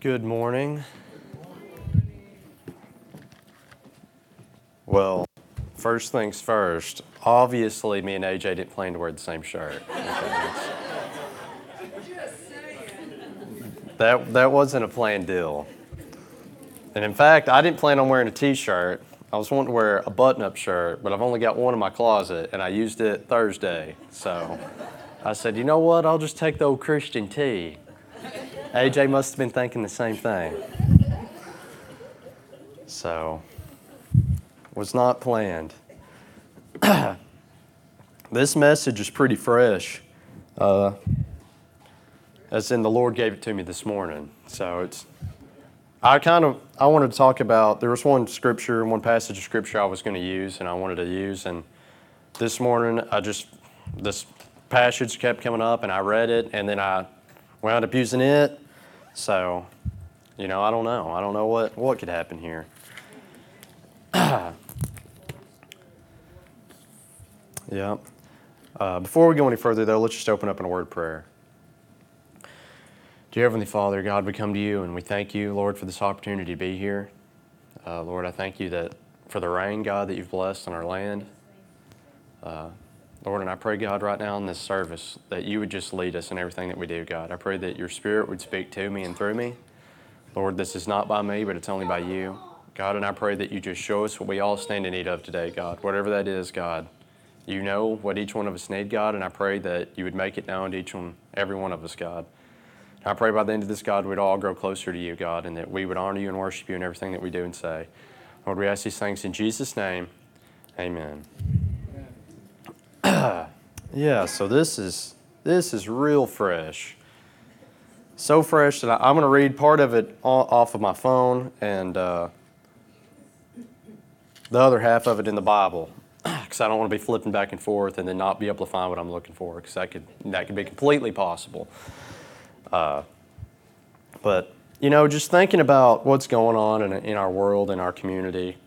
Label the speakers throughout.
Speaker 1: Good morning. Well, first things first, obviously, me and AJ didn't plan to wear the same shirt. that, that wasn't a planned deal. And in fact, I didn't plan on wearing a t shirt. I was wanting to wear a button up shirt, but I've only got one in my closet, and I used it Thursday. So I said, you know what? I'll just take the old Christian tee. AJ must have been thinking the same thing. So, was not planned. this message is pretty fresh. Uh, as in, the Lord gave it to me this morning. So it's. I kind of I wanted to talk about. There was one scripture, one passage of scripture I was going to use, and I wanted to use. And this morning, I just this passage kept coming up, and I read it, and then I wound up using it. So, you know, I don't know. I don't know what, what could happen here. yeah. Uh, before we go any further, though, let's just open up in a word of prayer. Dear Heavenly Father, God, we come to you and we thank you, Lord, for this opportunity to be here. Uh, Lord, I thank you that for the rain, God, that you've blessed on our land. Uh, Lord, and I pray, God, right now in this service, that you would just lead us in everything that we do, God. I pray that your Spirit would speak to me and through me. Lord, this is not by me, but it's only by you. God, and I pray that you just show us what we all stand in need of today, God. Whatever that is, God. You know what each one of us need, God, and I pray that you would make it known to each one, every one of us, God. I pray by the end of this, God, we'd all grow closer to you, God, and that we would honor you and worship you in everything that we do and say. Lord, we ask these things in Jesus' name. Amen. yeah, so this is this is real fresh. So fresh that I, am going to read part of it off of my phone and uh, the other half of it in the Bible because I don't want to be flipping back and forth and then not be able to find what I'm looking for because that could that could be completely possible. Uh, but you know, just thinking about what's going on in, in our world, in our community,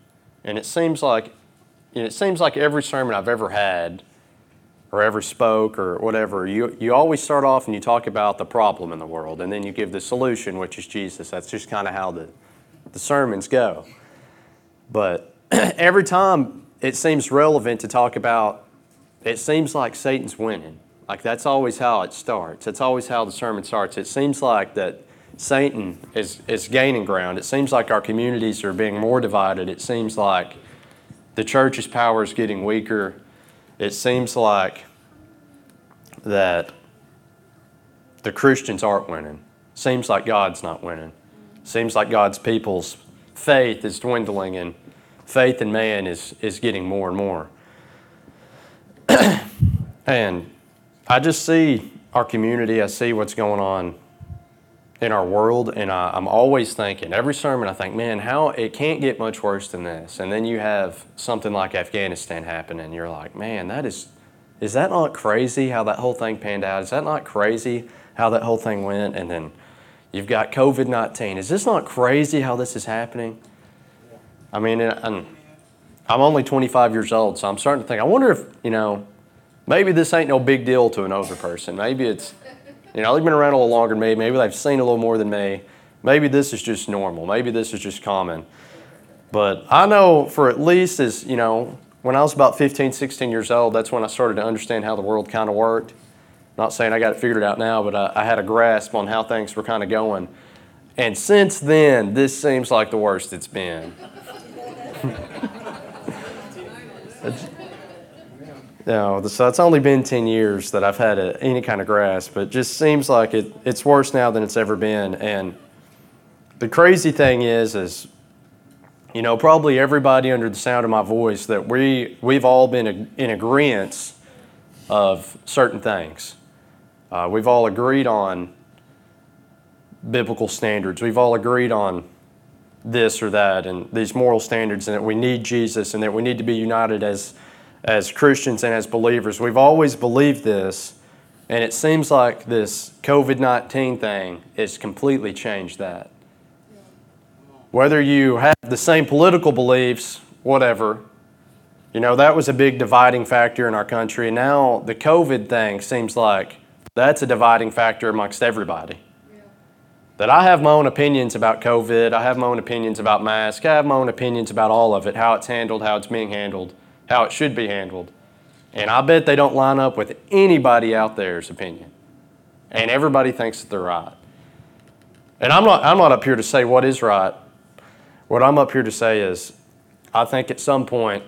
Speaker 1: and it seems like it seems like every sermon I've ever had or ever spoke or whatever, you, you always start off and you talk about the problem in the world and then you give the solution, which is Jesus. That's just kind of how the, the sermons go. But every time it seems relevant to talk about, it seems like Satan's winning. Like that's always how it starts. It's always how the sermon starts. It seems like that Satan is, is gaining ground. It seems like our communities are being more divided. It seems like the church's power is getting weaker it seems like that the Christians aren't winning. Seems like God's not winning. Seems like God's people's faith is dwindling and faith in man is, is getting more and more. and I just see our community, I see what's going on in our world, and I, am always thinking, every sermon, I think, man, how it can't get much worse than this. And then you have something like Afghanistan happen, and you're like, man, that is, is that not crazy how that whole thing panned out? Is that not crazy how that whole thing went? And then you've got COVID 19. Is this not crazy how this is happening? I mean, I'm, I'm only 25 years old, so I'm starting to think, I wonder if, you know, maybe this ain't no big deal to an older person. Maybe it's, you know, they've been around a little longer than me. Maybe they've seen a little more than me. Maybe this is just normal. Maybe this is just common. But I know for at least as, you know, when I was about 15, 16 years old, that's when I started to understand how the world kind of worked. Not saying I got it figured out now, but I, I had a grasp on how things were kind of going. And since then, this seems like the worst it's been. No, so it's only been 10 years that I've had a, any kind of grasp, but it just seems like it, it's worse now than it's ever been. And the crazy thing is, is, you know, probably everybody under the sound of my voice that we, we've all been in agreement of certain things. Uh, we've all agreed on biblical standards. We've all agreed on this or that and these moral standards and that we need Jesus and that we need to be united as as Christians and as believers. We've always believed this, and it seems like this COVID 19 thing has completely changed that. Whether you have the same political beliefs, whatever, you know, that was a big dividing factor in our country. Now the COVID thing seems like that's a dividing factor amongst everybody. That I have my own opinions about COVID, I have my own opinions about masks, I have my own opinions about all of it, how it's handled, how it's being handled, how it should be handled. And I bet they don't line up with anybody out there's opinion. And everybody thinks that they're right. And I'm not, I'm not up here to say what is right. What I'm up here to say is I think at some point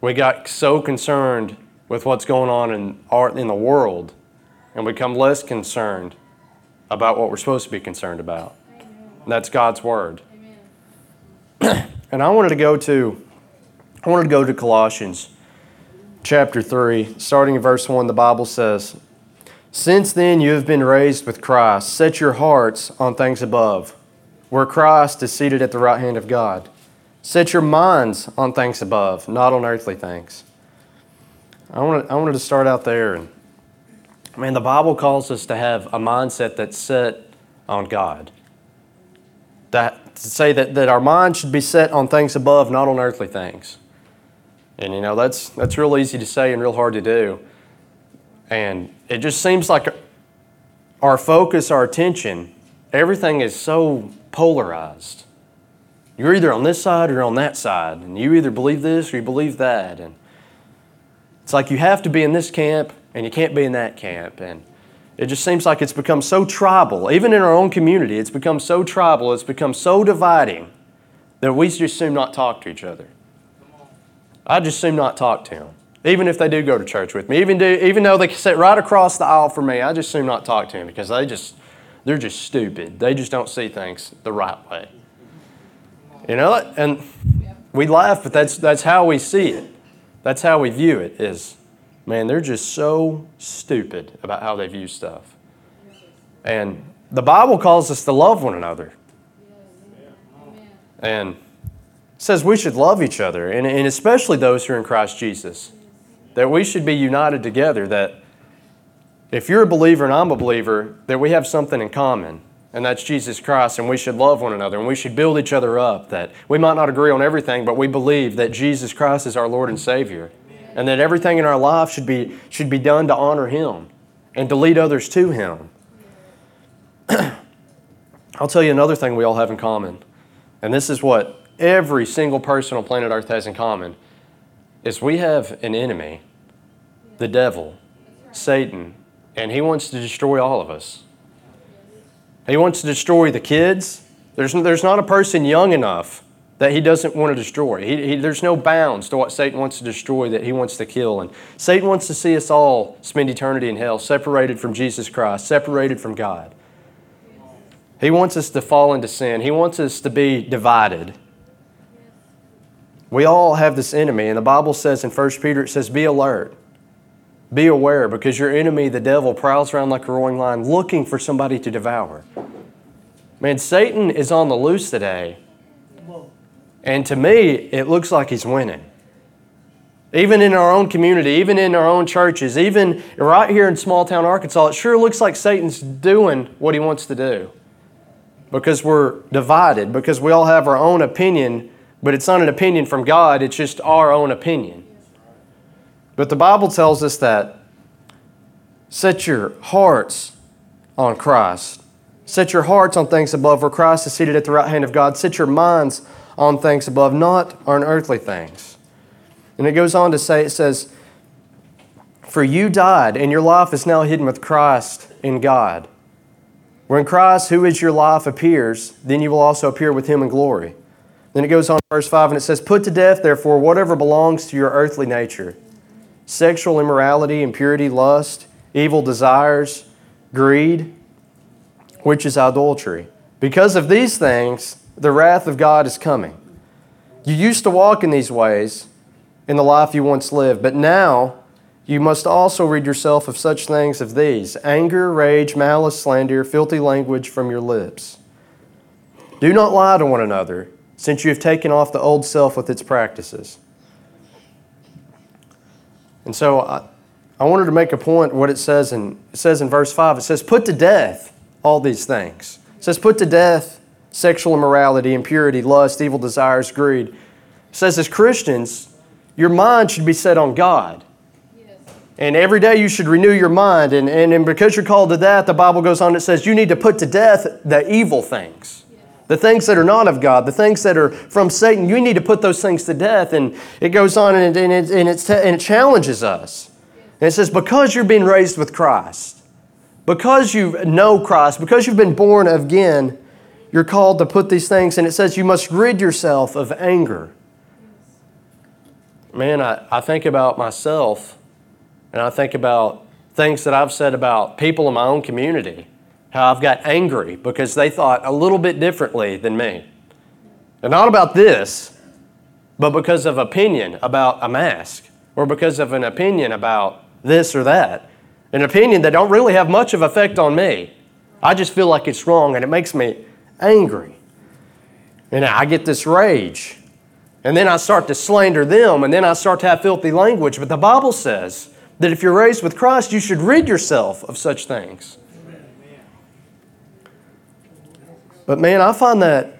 Speaker 1: we got so concerned with what's going on in, art in the world and become less concerned about what we're supposed to be concerned about. That's God's Word. and I wanted to go to I wanted to go to Colossians chapter 3, starting in verse 1, the Bible says, Since then you have been raised with Christ, set your hearts on things above, where Christ is seated at the right hand of God. Set your minds on things above, not on earthly things. I wanted, I wanted to start out there. And, man, the Bible calls us to have a mindset that's set on God. That, to say that, that our mind should be set on things above, not on earthly things. And you know, that's, that's real easy to say and real hard to do. And it just seems like our focus, our attention, everything is so polarized. You're either on this side or on that side, and you either believe this or you believe that. And it's like you have to be in this camp and you can't be in that camp. And it just seems like it's become so tribal. Even in our own community, it's become so tribal, it's become so dividing that we just soon not talk to each other. I just soon not talk to them. Even if they do go to church with me, even, do, even though they sit right across the aisle from me, I just soon not talk to them because they just, they're just stupid. They just don't see things the right way. You know, and we laugh, but that's, that's how we see it. That's how we view it is, man, they're just so stupid about how they view stuff. And the Bible calls us to love one another. And says we should love each other, and, and especially those who are in Christ Jesus. That we should be united together, that if you're a believer and I'm a believer, that we have something in common, and that's Jesus Christ, and we should love one another, and we should build each other up. That we might not agree on everything, but we believe that Jesus Christ is our Lord and Savior, and that everything in our life should be, should be done to honor Him and to lead others to Him. I'll tell you another thing we all have in common, and this is what every single person on planet Earth has in common is we have an enemy, the devil, Satan, and he wants to destroy all of us. He wants to destroy the kids. There's, there's not a person young enough that he doesn't want to destroy. He, he, there's no bounds to what Satan wants to destroy that he wants to kill. And Satan wants to see us all spend eternity in hell, separated from Jesus Christ, separated from God. He wants us to fall into sin. He wants us to be divided. We all have this enemy, and the Bible says in 1 Peter, it says, Be alert. Be aware, because your enemy, the devil, prowls around like a roaring lion looking for somebody to devour. Man, Satan is on the loose today. And to me, it looks like he's winning. Even in our own community, even in our own churches, even right here in small town Arkansas, it sure looks like Satan's doing what he wants to do. Because we're divided, because we all have our own opinion but it's not an opinion from God, it's just our own opinion. But the Bible tells us that set your hearts on Christ. Set your hearts on things above where Christ is seated at the right hand of God. Set your minds on things above, not on earthly things. And it goes on to say, it says, For you died, and your life is now hidden with Christ in God. When Christ, who is your life, appears, then you will also appear with him in glory. Then it goes on, verse 5, and it says, Put to death, therefore, whatever belongs to your earthly nature sexual immorality, impurity, lust, evil desires, greed, which is idolatry. Because of these things, the wrath of God is coming. You used to walk in these ways in the life you once lived, but now you must also rid yourself of such things as these anger, rage, malice, slander, filthy language from your lips. Do not lie to one another since you have taken off the old self with its practices. And so I, I wanted to make a point what it says in it says in verse 5. It says, Put to death all these things. It says, Put to death sexual immorality, impurity, lust, evil desires, greed. It says, as Christians, your mind should be set on God. And every day you should renew your mind. And, and, and because you're called to that, the Bible goes on, it says you need to put to death the evil things. The things that are not of God, the things that are from Satan, you need to put those things to death. And it goes on and, and, it, and, and it challenges us. And it says, because you're being raised with Christ, because you know Christ, because you've been born again, you're called to put these things. And it says you must rid yourself of anger. Man, I, I think about myself and I think about things that I've said about people in my own community how I've got angry because they thought a little bit differently than me. And not about this, but because of opinion about a mask or because of an opinion about this or that. An opinion that don't really have much of effect on me. I just feel like it's wrong and it makes me angry. And I get this rage. And then I start to slander them and then I start to have filthy language. But the Bible says that if you're raised with Christ, you should rid yourself of such things. But man, I find that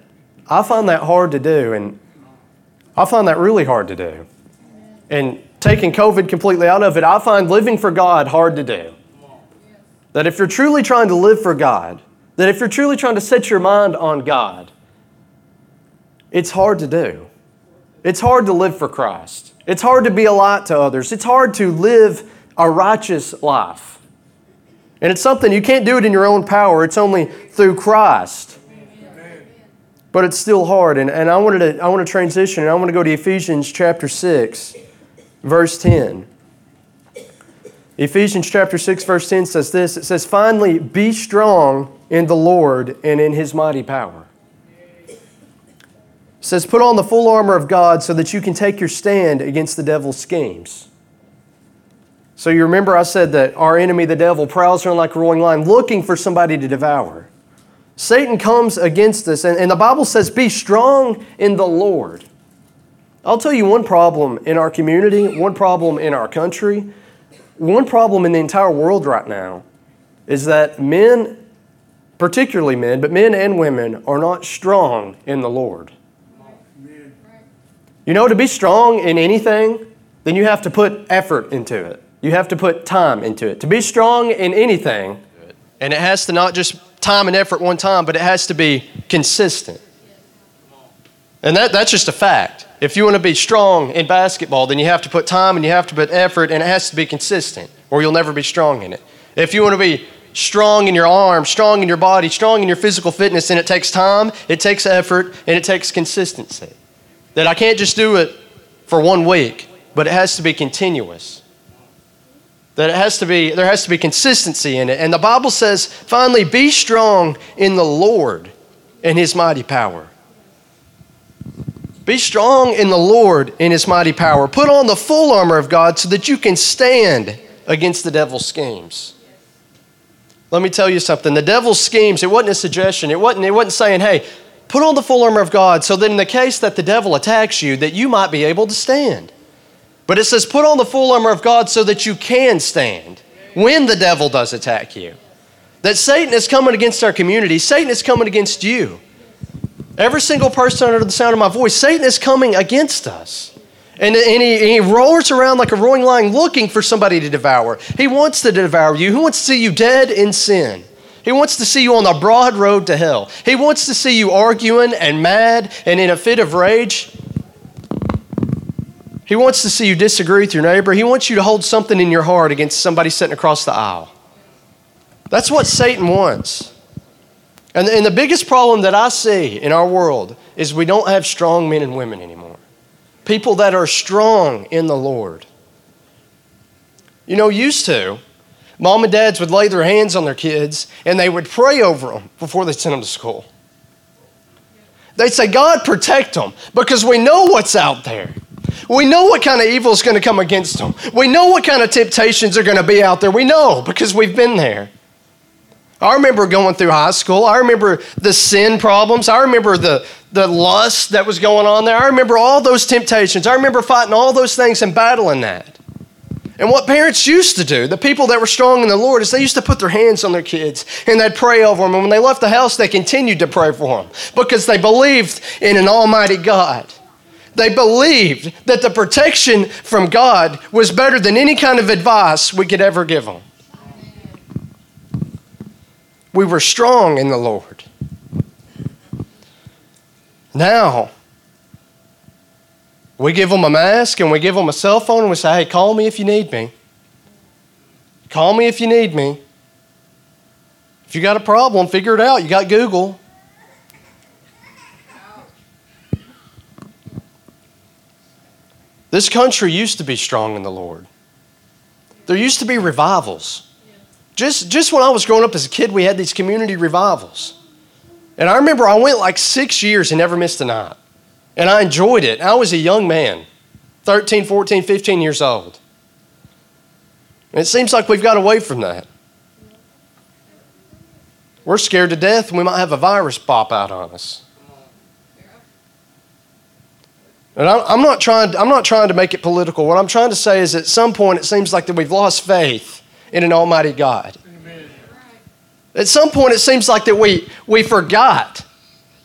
Speaker 1: I find that hard to do, and I find that really hard to do. And taking COVID completely out of it, I find living for God hard to do. That if you're truly trying to live for God, that if you're truly trying to set your mind on God, it's hard to do. It's hard to live for Christ. It's hard to be a light to others. It's hard to live a righteous life. And it's something you can't do it in your own power, it's only through Christ but it's still hard. And, and I, wanted to, I want to transition and I want to go to Ephesians chapter 6, verse 10. Ephesians chapter 6, verse 10 says this It says, Finally, be strong in the Lord and in his mighty power. It says, Put on the full armor of God so that you can take your stand against the devil's schemes. So you remember I said that our enemy, the devil, prowls around like a roaring lion looking for somebody to devour. Satan comes against us, and, and the Bible says, Be strong in the Lord. I'll tell you one problem in our community, one problem in our country, one problem in the entire world right now is that men, particularly men, but men and women, are not strong in the Lord. You know, to be strong in anything, then you have to put effort into it. You have to put time into it. To be strong in anything, and it has to not just time and effort one time, but it has to be consistent. And that, that's just a fact. If you want to be strong in basketball, then you have to put time and you have to put effort, and it has to be consistent, or you'll never be strong in it. If you want to be strong in your arms, strong in your body, strong in your physical fitness, then it takes time, it takes effort, and it takes consistency. That I can't just do it for one week, but it has to be continuous that it has to be there has to be consistency in it. And the bible says finally be strong in the lord and his mighty power. Be strong in the lord and his mighty power. Put on the full armor of god so that you can stand against the devil's schemes. Let me tell you something. The devil's schemes it wasn't a suggestion. It wasn't it wasn't saying hey put on the full armor of god so that in the case that the devil attacks you that you might be able to stand but it says, put on the full armor of God so that you can stand when the devil does attack you. That Satan is coming against our community, Satan is coming against you. Every single person under the sound of my voice, Satan is coming against us. And, and he, he roars around like a roaring lion looking for somebody to devour. He wants to devour you. He wants to see you dead in sin. He wants to see you on the broad road to hell. He wants to see you arguing and mad and in a fit of rage. He wants to see you disagree with your neighbor. He wants you to hold something in your heart against somebody sitting across the aisle. That's what Satan wants. And, and the biggest problem that I see in our world is we don't have strong men and women anymore. People that are strong in the Lord. You know, used to, mom and dads would lay their hands on their kids and they would pray over them before they sent them to school. They'd say, God, protect them because we know what's out there. We know what kind of evil is going to come against them. We know what kind of temptations are going to be out there. We know because we've been there. I remember going through high school. I remember the sin problems. I remember the, the lust that was going on there. I remember all those temptations. I remember fighting all those things and battling that. And what parents used to do, the people that were strong in the Lord, is they used to put their hands on their kids and they'd pray over them. And when they left the house, they continued to pray for them because they believed in an almighty God. They believed that the protection from God was better than any kind of advice we could ever give them. We were strong in the Lord. Now, we give them a mask and we give them a cell phone and we say, hey, call me if you need me. Call me if you need me. If you got a problem, figure it out. You got Google. This country used to be strong in the Lord. There used to be revivals. Just, just when I was growing up as a kid, we had these community revivals. And I remember I went like six years and never missed a night. And I enjoyed it. I was a young man, 13, 14, 15 years old. And it seems like we've got away from that. We're scared to death we might have a virus pop out on us. And I'm not, trying, I'm not trying to make it political. What I'm trying to say is at some point it seems like that we've lost faith in an almighty God. Amen. At some point it seems like that we, we forgot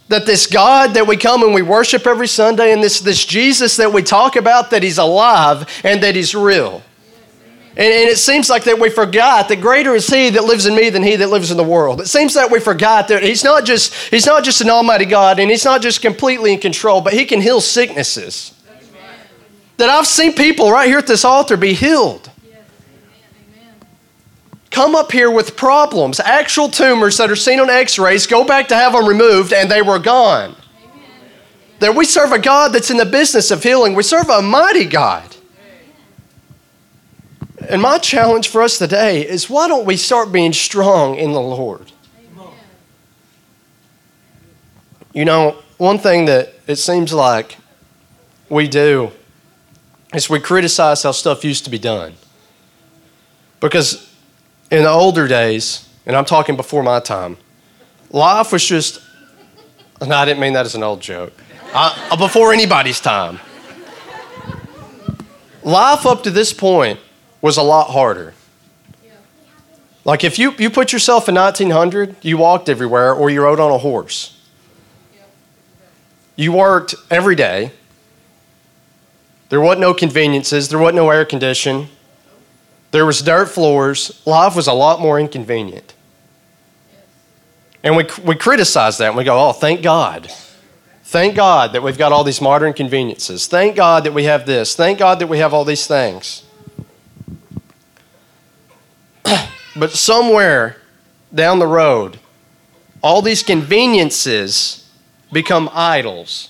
Speaker 1: that this God that we come and we worship every Sunday and this, this Jesus that we talk about, that he's alive and that he's real. And, and, it seems like that we forgot that greater is he that lives in me than he that lives in the world. It seems that we forgot that he's not just, he's not just an almighty God and he's not just completely in control, but he can heal sicknesses. Amen. That I've seen people right here at this altar be healed. Come up here with problems, actual tumors that are seen on x rays, go back to have them removed, and they were gone. That we serve a God that's in the business of healing. We serve a mighty God. And my challenge for us today is why don't we start being strong in the Lord? You know, one thing that it seems like we do is we criticize how stuff used to be done. Because in the older days, and I'm talking before my time, life was just, no, I didn't mean that as an old joke, I, before anybody's time. Life up to this point was a lot harder. Like if you, you put yourself in 1900, you walked everywhere or you rode on a horse. You worked every day. There wasn't no conveniences, there wasn't no air condition. There was dirt floors. Life was a lot more inconvenient. And we, we criticize that and we go, oh, thank God. Thank God that we've got all these modern conveniences. Thank God that we have this. Thank God that we have all these things. but somewhere down the road, all these conveniences become idols.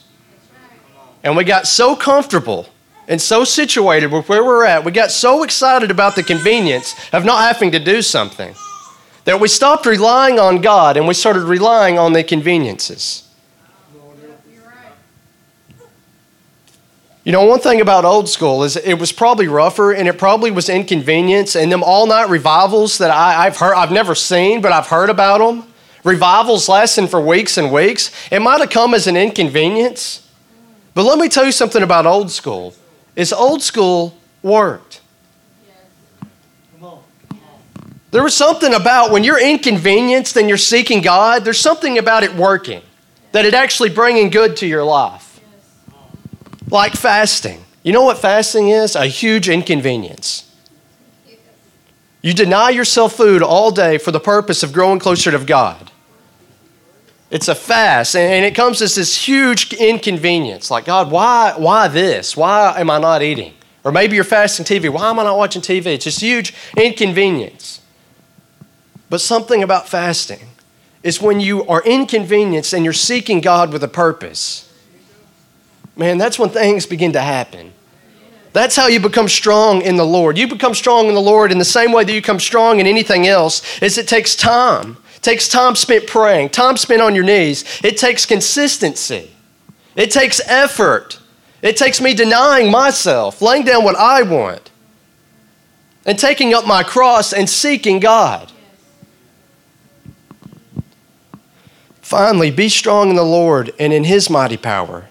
Speaker 1: And we got so comfortable and so situated with where we're at, we got so excited about the convenience of not having to do something that we stopped relying on God and we started relying on the conveniences. You know, one thing about old school is it was probably rougher and it probably was inconvenience. And them all night revivals that I, have heard, I've never seen, but I've heard about them. Revivals lasting for weeks and weeks. It might have come as an inconvenience. But let me tell you something about old school. It's old school worked. There was something about when you're inconvenienced and you're seeking God, there's something about it working, that it actually bringing good to your life like fasting. You know what fasting is? A huge inconvenience. You deny yourself food all day for the purpose of growing closer to God. It's a fast, and it comes as this huge inconvenience. Like, God, why, why this? Why am I not eating? Or maybe you're fasting TV. Why am I not watching TV? It's just huge inconvenience. But something about fasting is when you are inconvenienced and you're seeking God with a purpose man, that's when things begin to happen. That's how you become strong in the Lord. You become strong in the Lord in the same way that you become strong in anything else is it takes time. It takes time spent praying, time spent on your knees. It takes consistency. It takes effort. It takes me denying myself, laying down what I want, and taking up my cross and seeking God. Finally, be strong in the Lord and in his mighty power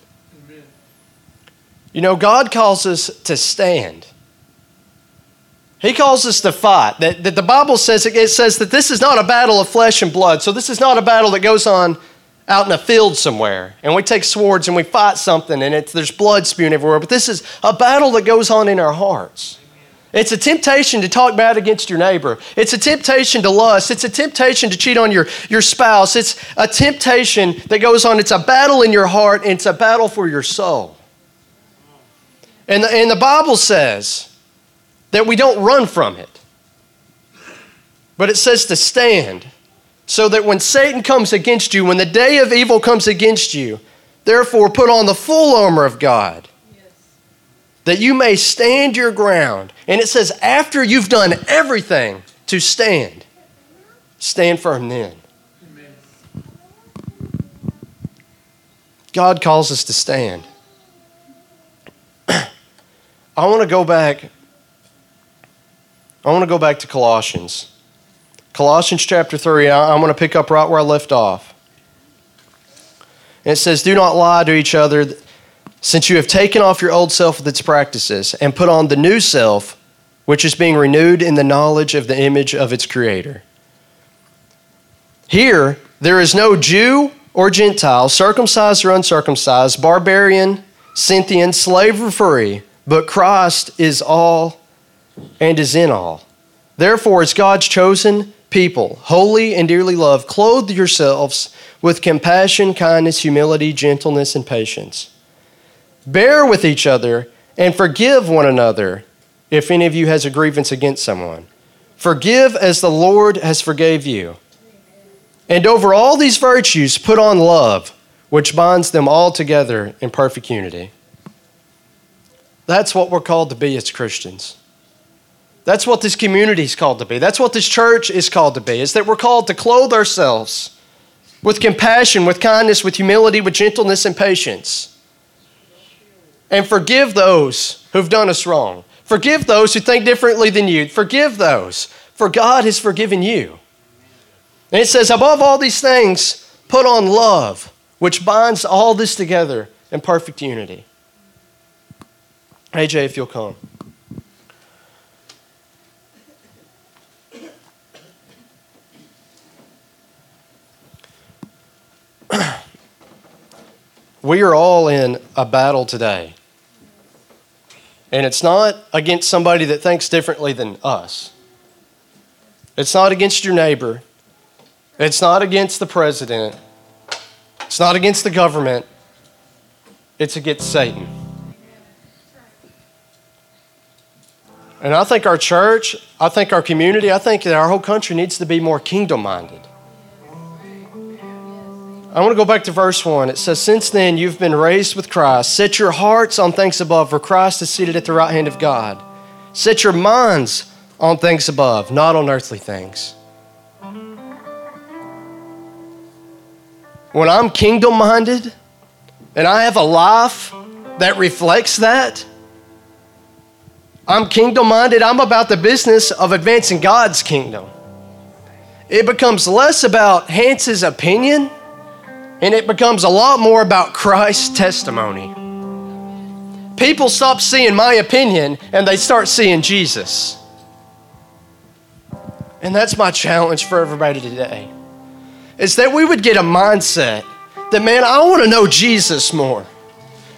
Speaker 1: You know, God calls us to stand. He calls us to fight. That, that the Bible says it says that this is not a battle of flesh and blood. So this is not a battle that goes on out in a field somewhere and we take swords and we fight something and it's, there's blood spewing everywhere. But this is a battle that goes on in our hearts. It's a temptation to talk bad against your neighbor. It's a temptation to lust. It's a temptation to cheat on your, your spouse. It's a temptation that goes on. It's a battle in your heart and it's a battle for your soul. And the, and the Bible says, that we don't run from it. But it says to stand so that when Satan comes against you, when the day of evil comes against you, therefore put on the full armor of God that you may stand your ground. And it says, after you've done everything to stand, stand firm then. God calls us to stand. I want to go back I want to go back to Colossians. Colossians chapter 3, I'm going to pick up right where I left off. And it says, Do not lie to each other, since you have taken off your old self with its practices, and put on the new self, which is being renewed in the knowledge of the image of its creator. Here, there is no Jew or Gentile, circumcised or uncircumcised, barbarian, Scythian, slave or free, but Christ is all and is in all. Therefore, as God's chosen people, holy and dearly loved, clothe yourselves with compassion, kindness, humility, gentleness, and patience. Bear with each other and forgive one another if any of you has a grievance against someone. Forgive as the Lord has forgave you. And over all these virtues, put on love, which binds them all together in perfect unity. That's what we're called to be as Christians. That's what this community is called to be. That's what this church is called to be, is that we're called to clothe ourselves with compassion, with kindness, with humility, with gentleness and patience. And forgive those who've done us wrong. Forgive those who think differently than you. Forgive those, for God has forgiven you. And it says, above all these things, put on love, which binds all this together in perfect unity. AJ, if you'll come. we are all in a battle today. And it's not against somebody that thinks differently than us. It's not against your neighbor. It's not against the president. It's not against the government. It's against Satan. And I think our church, I think our community, I think that our whole country needs to be more kingdom minded. I want to go back to verse 1. It says, Since then you've been raised with Christ. Set your hearts on things above, for Christ is seated at the right hand of God. Set your minds on things above, not on earthly things. When I'm kingdom minded and I have a life that reflects that, I'm kingdom minded. I'm about the business of advancing God's kingdom. It becomes less about Hans's opinion and it becomes a lot more about Christ's testimony. People stop seeing my opinion and they start seeing Jesus. And that's my challenge for everybody today. Is that we would get a mindset that, man, I want to know Jesus more.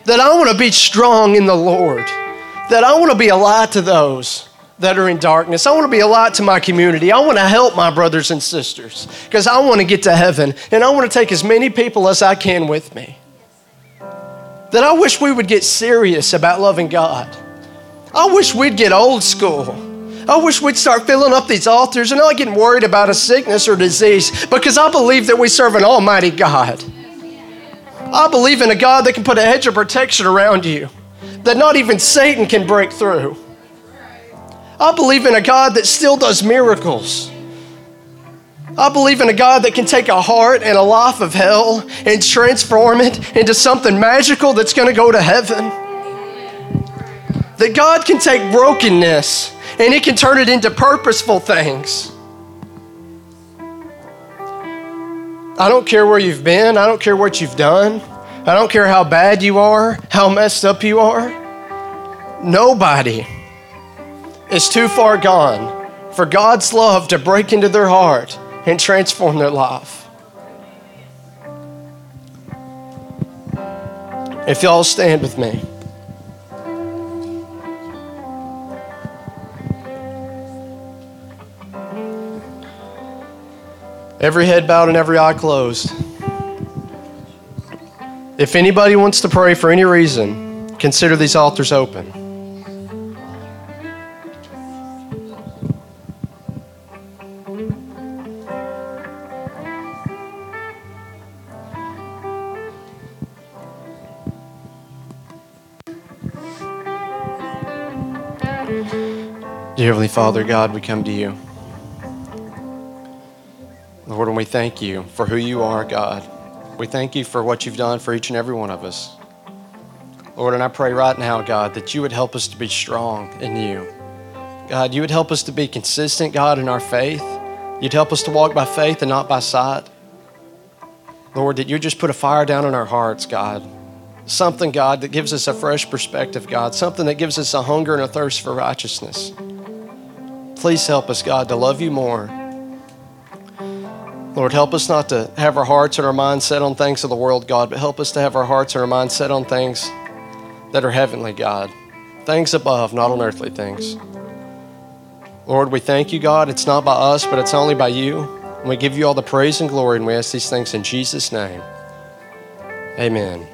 Speaker 1: That I want to be strong in the Lord. That I want to be a light to those that are in darkness. I want to be a light to my community. I want to help my brothers and sisters because I want to get to heaven and I want to take as many people as I can with me. That I wish we would get serious about loving God. I wish we'd get old school. I wish we'd start filling up these altars and not getting worried about a sickness or disease because I believe that we serve an almighty God. I believe in a God that can put a hedge of protection around you that not even Satan can break through. I believe in a God that still does miracles. I believe in a God that can take a heart and a life of hell and transform it into something magical that's going to go to heaven. That God can take brokenness and He can turn it into purposeful things. I don't care where you've been, I don't care what you've done, I don't care how bad you are, how messed up you are. Nobody is too far gone for God's love to break into their heart and transform their life. If y'all stand with me. Every head bowed and every eye closed. If anybody wants to pray for any reason, consider these altars open. Dear Heavenly Father, God, we come to you. Lord, and we thank you for who you are, God. We thank you for what you've done for each and every one of us. Lord, and I pray right now, God, that you would help us to be strong in you. God, you would help us to be consistent, God, in our faith. You'd help us to walk by faith and not by sight. Lord, that you just put a fire down in our hearts, God. Something, God, that gives us a fresh perspective, God. Something that gives us a hunger and a thirst for righteousness. Please help us, God, to love you more. Lord, help us not to have our hearts and our minds set on things of the world, God, but help us to have our hearts and our minds set on things that are heavenly, God. Things above, not on earthly things. Lord, we thank you, God. It's not by us, but it's only by you. And we give you all the praise and glory, and we ask these things in Jesus' name. Amen.